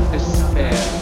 without despair.